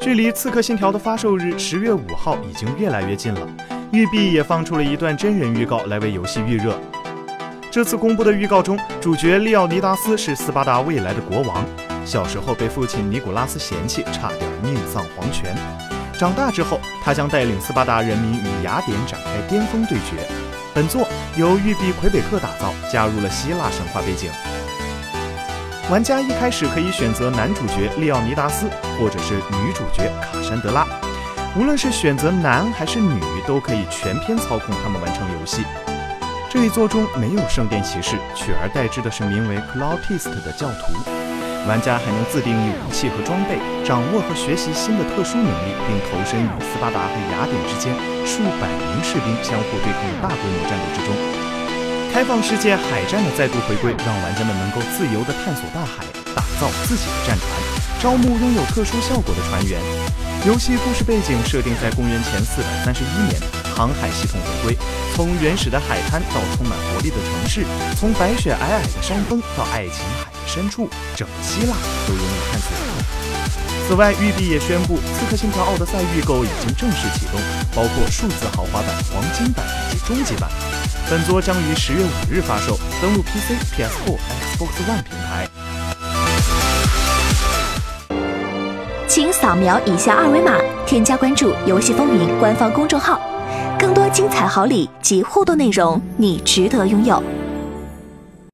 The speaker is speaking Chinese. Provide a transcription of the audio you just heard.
距离《刺客信条》的发售日十月五号已经越来越近了，育碧也放出了一段真人预告来为游戏预热。这次公布的预告中，主角利奥尼达斯是斯巴达未来的国王，小时候被父亲尼古拉斯嫌弃，差点命丧黄泉。长大之后，他将带领斯巴达人民与雅典展开巅峰对决。本作由育碧魁北克打造，加入了希腊神话背景。玩家一开始可以选择男主角利奥尼达斯，或者是女主角卡珊德拉。无论是选择男还是女，都可以全篇操控他们完成游戏。这一作中没有圣殿骑士，取而代之的是名为 Cloutist 的教徒。玩家还能自定义武器和装备，掌握和学习新的特殊能力，并投身与斯巴达和雅典之间数百名士兵相互对抗的大规模战斗之中。开放世界海战的再度回归，让玩家们能够自由地探索大海，打造自己的战船，招募拥有特殊效果的船员。游戏故事背景设定在公元前四百三十一年，航海系统回归，从原始的海滩到充满活力的城市，从白雪皑皑的山峰到爱琴海。深处，整个希腊都有你探索。此外，育碧也宣布，《刺客信条：奥德赛》预购已经正式启动，包括数字豪华版、黄金版以及终极版。本作将于十月五日发售，登陆 PC、PS4、Xbox One 平台。请扫描以下二维码，添加关注“游戏风云”官方公众号，更多精彩好礼及互动内容，你值得拥有。